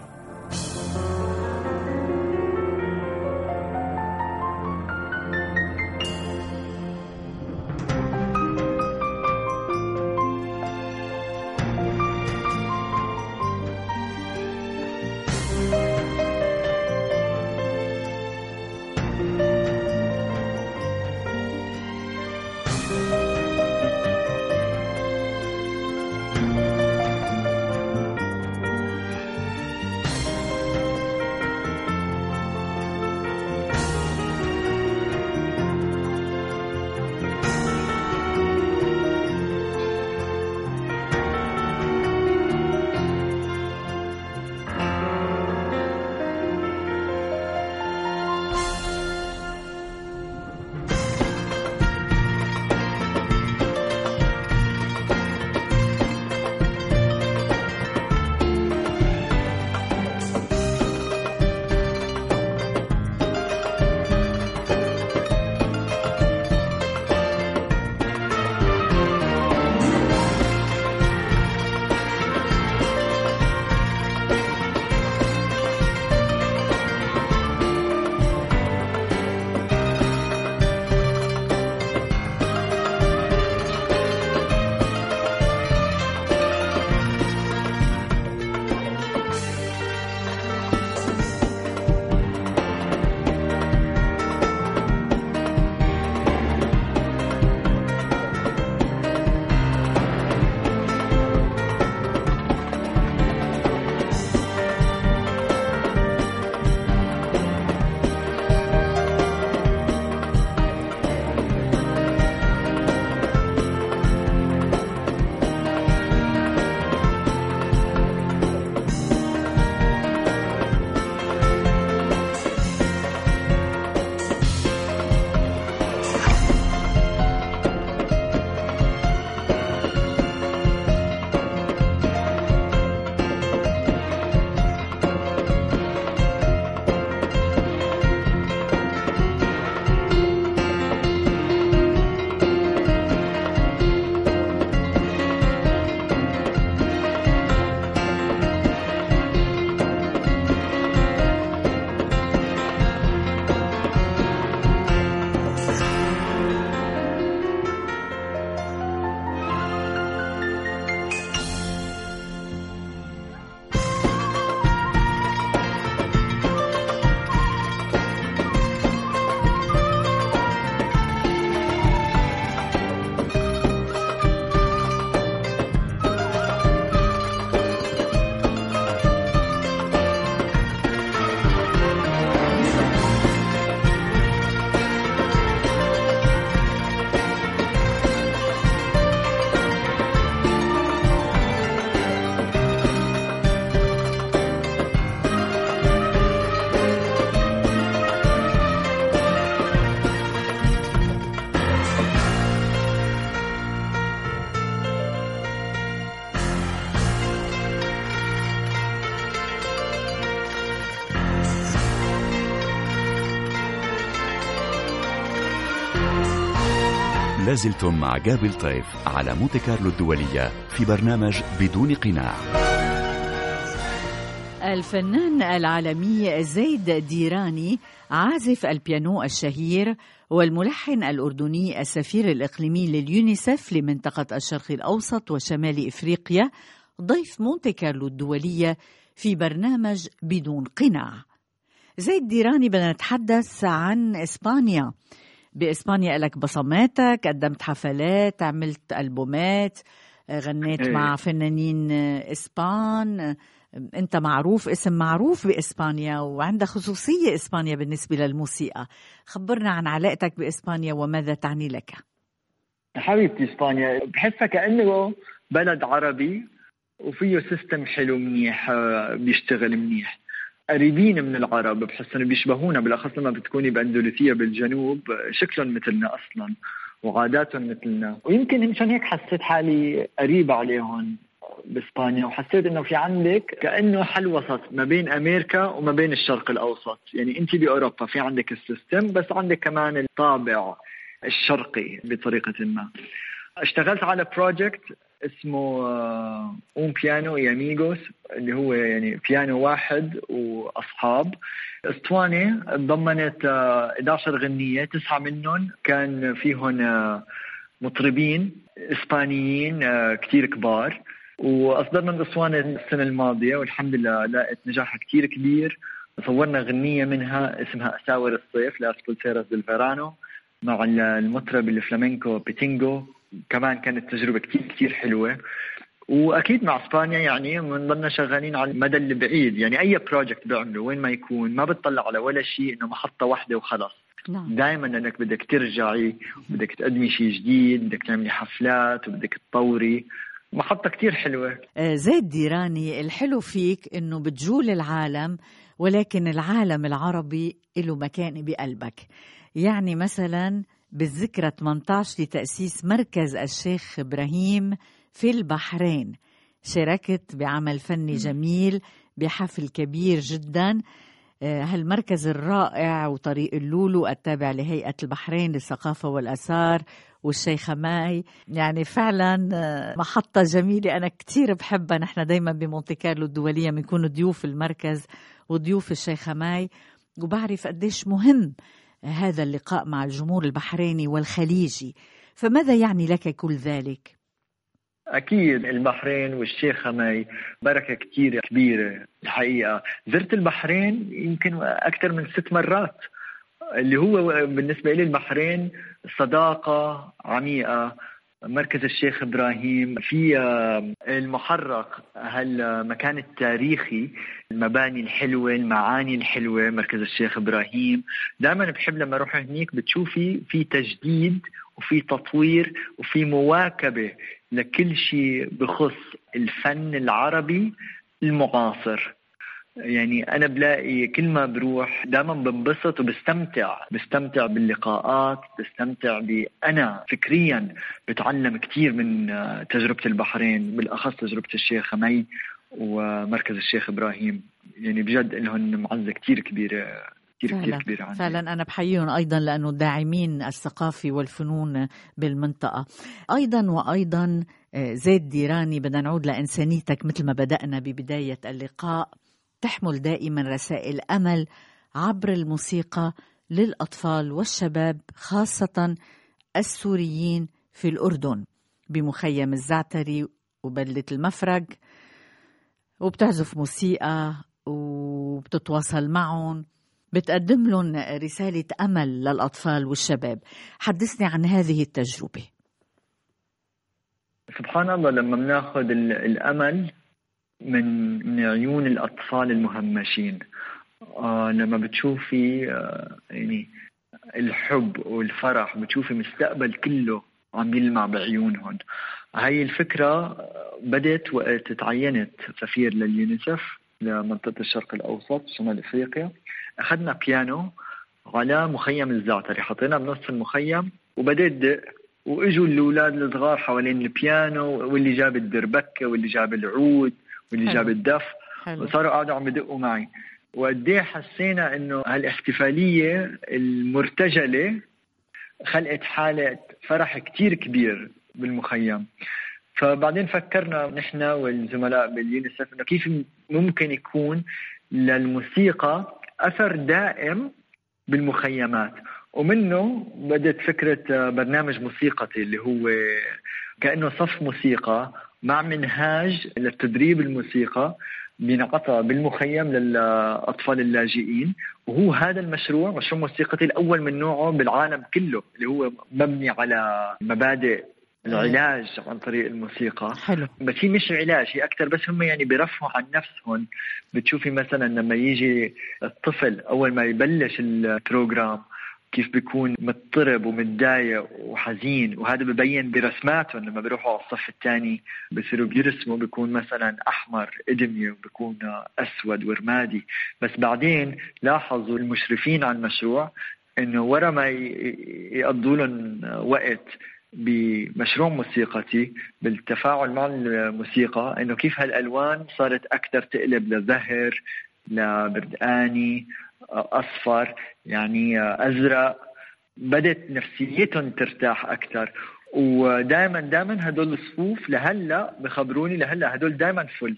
لازلتم مع جابل طيف على مونتي كارلو الدولية في برنامج بدون قناع. الفنان العالمي زيد ديراني عازف البيانو الشهير والملحن الأردني السفير الإقليمي لليونيسف لمنطقة الشرق الأوسط وشمال إفريقيا ضيف مونتي كارلو الدولية في برنامج بدون قناع. زيد ديراني بدنا نتحدث عن إسبانيا. بإسبانيا لك بصماتك قدمت حفلات عملت ألبومات غنيت إيه. مع فنانين إسبان. أنت معروف اسم معروف بإسبانيا وعندها خصوصية إسبانيا بالنسبة للموسيقى. خبرنا عن علاقتك بإسبانيا وماذا تعني لك. حبيبتي إسبانيا بحسها كأنه بلد عربي وفيه سيستم حلو منيح آه، بيشتغل منيح. قريبين من العرب بحس إنه بيشبهونا بالأخص لما بتكوني بأندلسية بالجنوب شكلهم مثلنا أصلا وعاداتهم مثلنا. ويمكن مشان هيك حسيت حالي قريب عليهم بإسبانيا وحسيت إنه في عندك كأنه حل وسط ما بين أمريكا وما بين الشرق الأوسط. يعني أنت بأوروبا في عندك ال system بس عندك كمان الطابع الشرقي بطريقة ما. اشتغلت على project اسمه Un Piano y Amigos اللي هو يعني بيانو واحد وأصحاب. إسطوانة تضمنت 11 آه، غنية تسعة منهم كان فيهم آه، مطربين إسبانيين آه، كثير كبار. وأصدرنا الاسطوانه السنة الماضية والحمد لله لقت نجاح كثير كبير. صورنا غنية منها اسمها أساور الصيف Las Pulseras del مع المطرب الفلامينكو بيتينجو كمان كانت تجربة كثير كثير حلوة. وأكيد مع إسبانيا يعني بنضلنا شغالين على المدى البعيد يعني أي بروجكت بيعمله وين ما يكون ما بتطلع على ولا شيء إنه محطة واحدة وخلص نعم. دائما إنك بدك ترجعي بدك تقدمي شيء جديد بدك تعملي حفلات وبدك تطوري. محطة كتير حلوة. آه، زيد ديراني الحلو فيك إنه بتجول العالم ولكن العالم العربي له مكان بقلبك. يعني مثلا بالذكرى 18 لتأسيس مركز الشيخ إبراهيم في البحرين. شاركت بعمل فني جميل بحفل كبير جدا. آه، هالمركز الرائع وطريق اللولو التابع لهيئة البحرين للثقافة والآثار والشيخة ماي يعني فعلا آه، محطة جميلة. أنا كتير بحبها. نحن دايما بمونتي كارلو الدولية بنكون ضيوف المركز وضيوف الشيخة ماي وبعرف قديش مهم هذا اللقاء مع الجمهور البحريني والخليجي. فماذا يعني لك كل ذلك؟ أكيد البحرين والشيخة ماي بركة كتير كبيرة الحقيقة. زرت البحرين يمكن أكثر من ست مرات. اللي هو بالنسبة لي البحرين صداقة عميقة. مركز الشيخ إبراهيم في المحرق هالمكان التاريخي المباني الحلوة المعاني الحلوة مركز الشيخ إبراهيم. دائما بحب لما أروح هنيك بتشوفي في تجديد وفي تطوير وفي مواكبة لكل شيء بخص الفن العربي المعاصر. يعني أنا بلاقي كل ما بروح دائما بنبسط وبستمتع بستمتع باللقاءات بستمتع بانا فكريا بتعلم كثير من تجربة البحرين بالأخص تجربة الشيخ مي ومركز الشيخ إبراهيم. يعني بجد لهم معزة كثير كبيرة كثير فعلا كبيرة عندي. فعلا أنا بحييهم أيضا لأنه داعمين الثقافة والفنون بالمنطقة. أيضا وأيضا آه، زيد ديراني بدنا نعود لإنسانيتك مثل ما بدأنا ببداية اللقاء. تحمل دائما رسائل أمل عبر الموسيقى للأطفال والشباب خاصة السوريين في الأردن بمخيم الزعتري وبلدة المفرق وبتعزف موسيقى وبتتواصل معهم. بتقدم لهم رسالة أمل للأطفال والشباب. حدثني عن هذه التجربة. سبحان الله لما بناخذ الأمل من من عيون الأطفال المهمشين. آه لما بتشوفي آه يعني الحب والفرح بتشوفي مستقبل كله عم يلمع بعيونهم. هاي الفكرة بدت وقت تعينت سفير لليونيسف لمنطقة الشرق الأوسط شمال إفريقيا. أخذنا بيانو على مخيم الزعتري. حطينا بنص المخيم وبدأت دق. وإجوا الأولاد الصغار حوالين البيانو واللي جاب الدربكة واللي جاب العود. واللي جاب الدف وصاروا قاعدوا عم يدقوا معي. وقد إيه حسينا إنه هالاحتفالية المرتجلة خلقت حالة فرح كتير كبير بالمخيم. فبعدين فكرنا نحن والزملاء باليونيسف إنه كيف ممكن يكون للموسيقى أثر دائم بالمخيمات. ومنه بدت فكرة برنامج موسيقتي اللي هو كأنه صف موسيقى مع منهاج للتدريب الموسيقى بينعطى بالمخيم للأطفال اللاجئين. وهو هذا المشروع مشروع موسيقتي الأول من نوعه بالعالم كله اللي هو مبني على مبادئ العلاج عن طريق الموسيقى. حلو. بس هي مش علاج هي أكثر بس هم يعني بيرفعوا عن نفسهم. بتشوفي مثلا لما يجي الطفل أول ما يبلش البروجرام كيف بيكون مضطرب ومتضايق وحزين. وهذا ببين برسماتهم لما بيروحوا على الصف الثاني بصيروا بيرسموا بيكون مثلا أحمر إدمي وبيكون أسود ورمادي. بس بعدين لاحظوا المشرفين على المشروع إنه ورا ما يقضوا لهم وقت بمشروع موسيقتي بالتفاعل مع الموسيقى إنه كيف هالألوان صارت أكثر تقلب لزهر لبردقاني أصفر يعني أزرق. بدت نفسيتهم ترتاح أكثر ودائما دائما هدول الصفوف لهلأ بخبروني لهلأ هدول دائما فل.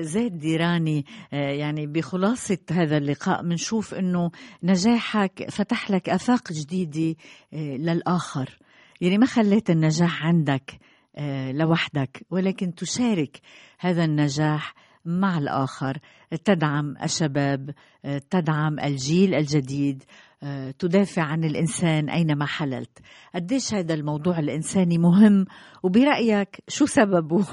زيد ديراني يعني بخلاصة هذا اللقاء بنشوف أنه نجاحك فتح لك آفاق جديدة للآخر. يعني ما خليت النجاح عندك لوحدك ولكن تشارك هذا النجاح مع الآخر. تدعم الشباب تدعم الجيل الجديد. تدافع عن الإنسان أينما حللت. قديش هذا الموضوع الإنساني مهم؟ وبرأيك شو سببه؟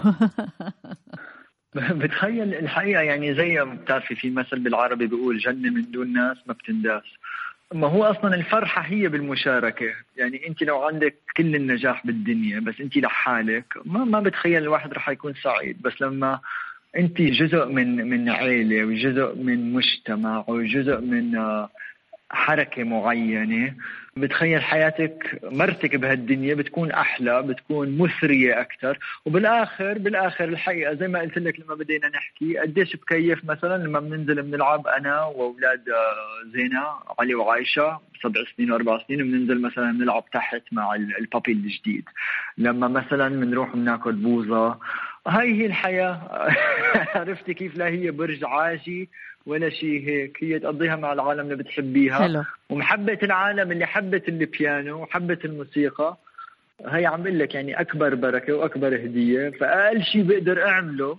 بتخيل الحقيقة يعني زي ما بتعرفي في مثل بالعربي بيقول جنة من دون ناس ما بتنداس. ما هو أصلا الفرحة هي بالمشاركة. يعني أنت لو عندك كل النجاح بالدنيا بس أنت لحالك ما ما بتخيل الواحد رح يكون سعيد. بس لما أنت جزء من من عيلة وجزء من مجتمع وجزء من حركة معينة. بتخيل حياتك مرتك بهالدنيا بتكون أحلى بتكون مثرية أكثر وبالاخر بالآخر الحقيقة زي ما قلت لك لما بدينا نحكي قديش بكيف مثلا لما بننزل بنلعب أنا وأولاد زينة علي وعائشه سبع سنين وأربع سنين بننزل مثلا نلعب تحت مع البابي الجديد. لما مثلا بنروح بناكل بوظه هاي هي الحياة. عرفتي كيف لا هي برج عاجي ولا شيء هيك. هي تقضيها مع العالم اللي بتحبيها. حلو. ومحبة العالم اللي حبت البيانو وحبت الموسيقى. هي عم بقول لك يعني أكبر بركة وأكبر هدية. فأقل شيء بقدر أعمله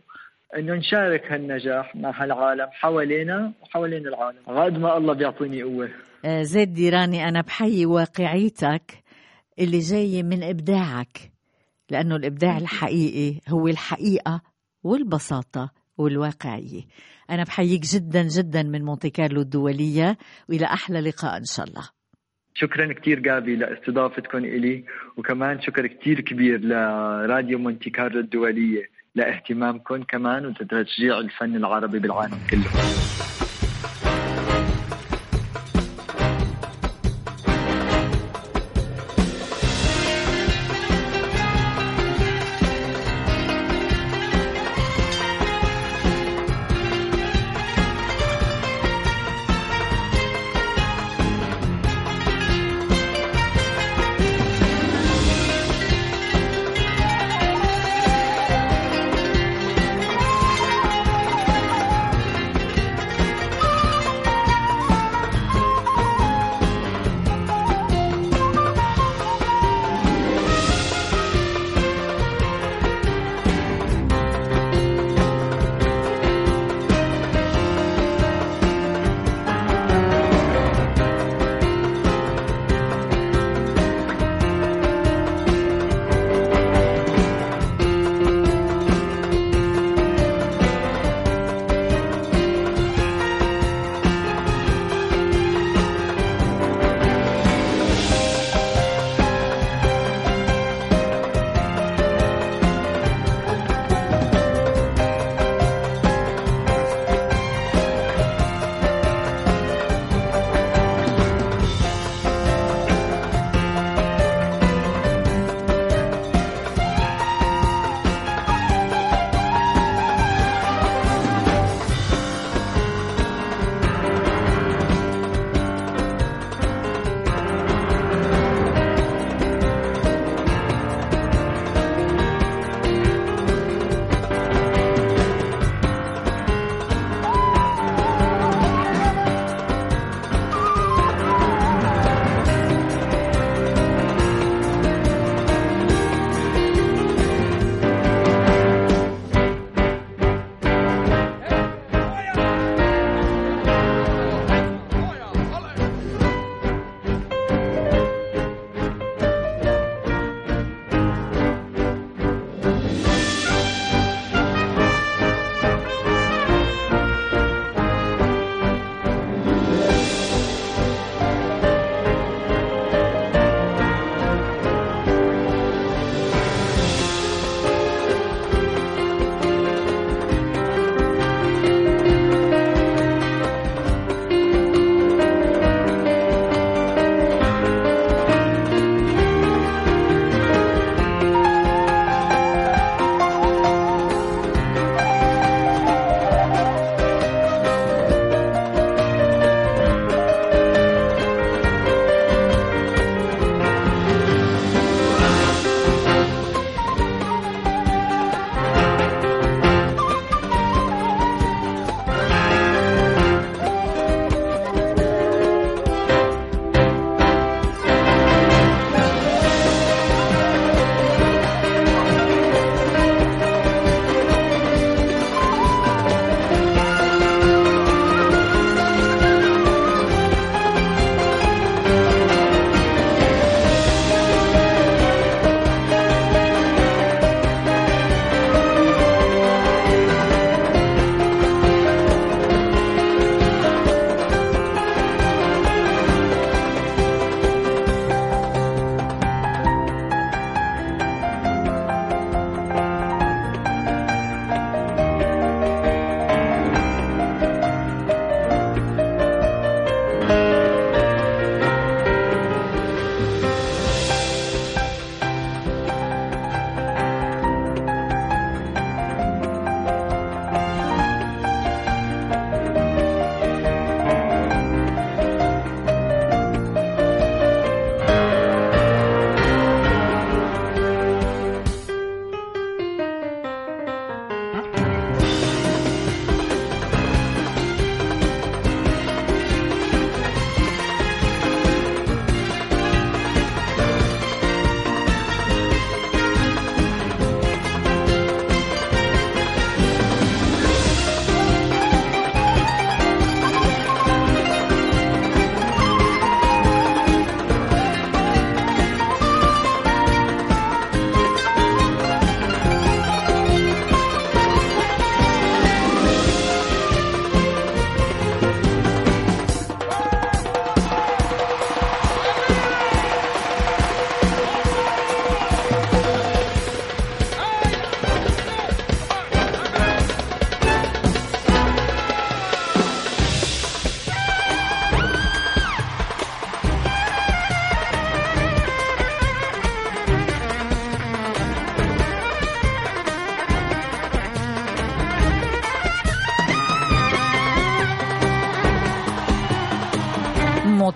إنه نشارك هالنجاح مع هالعالم حوالينا وحوالين العالم. غاد ما الله بيعطيني قوة. زيد ديراني أنا بحيي واقعيتك اللي جاية من إبداعك. لأنه الإبداع الحقيقي هو الحقيقة والبساطة والواقعية. أنا بحييك جدا جدا من مونتي كارلو الدولية وإلى أحلى لقاء إن شاء الله. شكرا كثير جابي لاستضافتكم إلي وكمان شكر كثير كبير لراديو مونتي كارلو الدولية لاهتمامكم كمان وتشجيع الفن العربي بالعالم كله.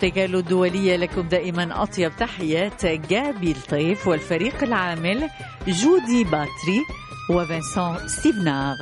كارلو الدولية لكم دائما أطيب تحيات جابي لطيف والفريق العامل جودي باتري وفنسان ستيفناغ.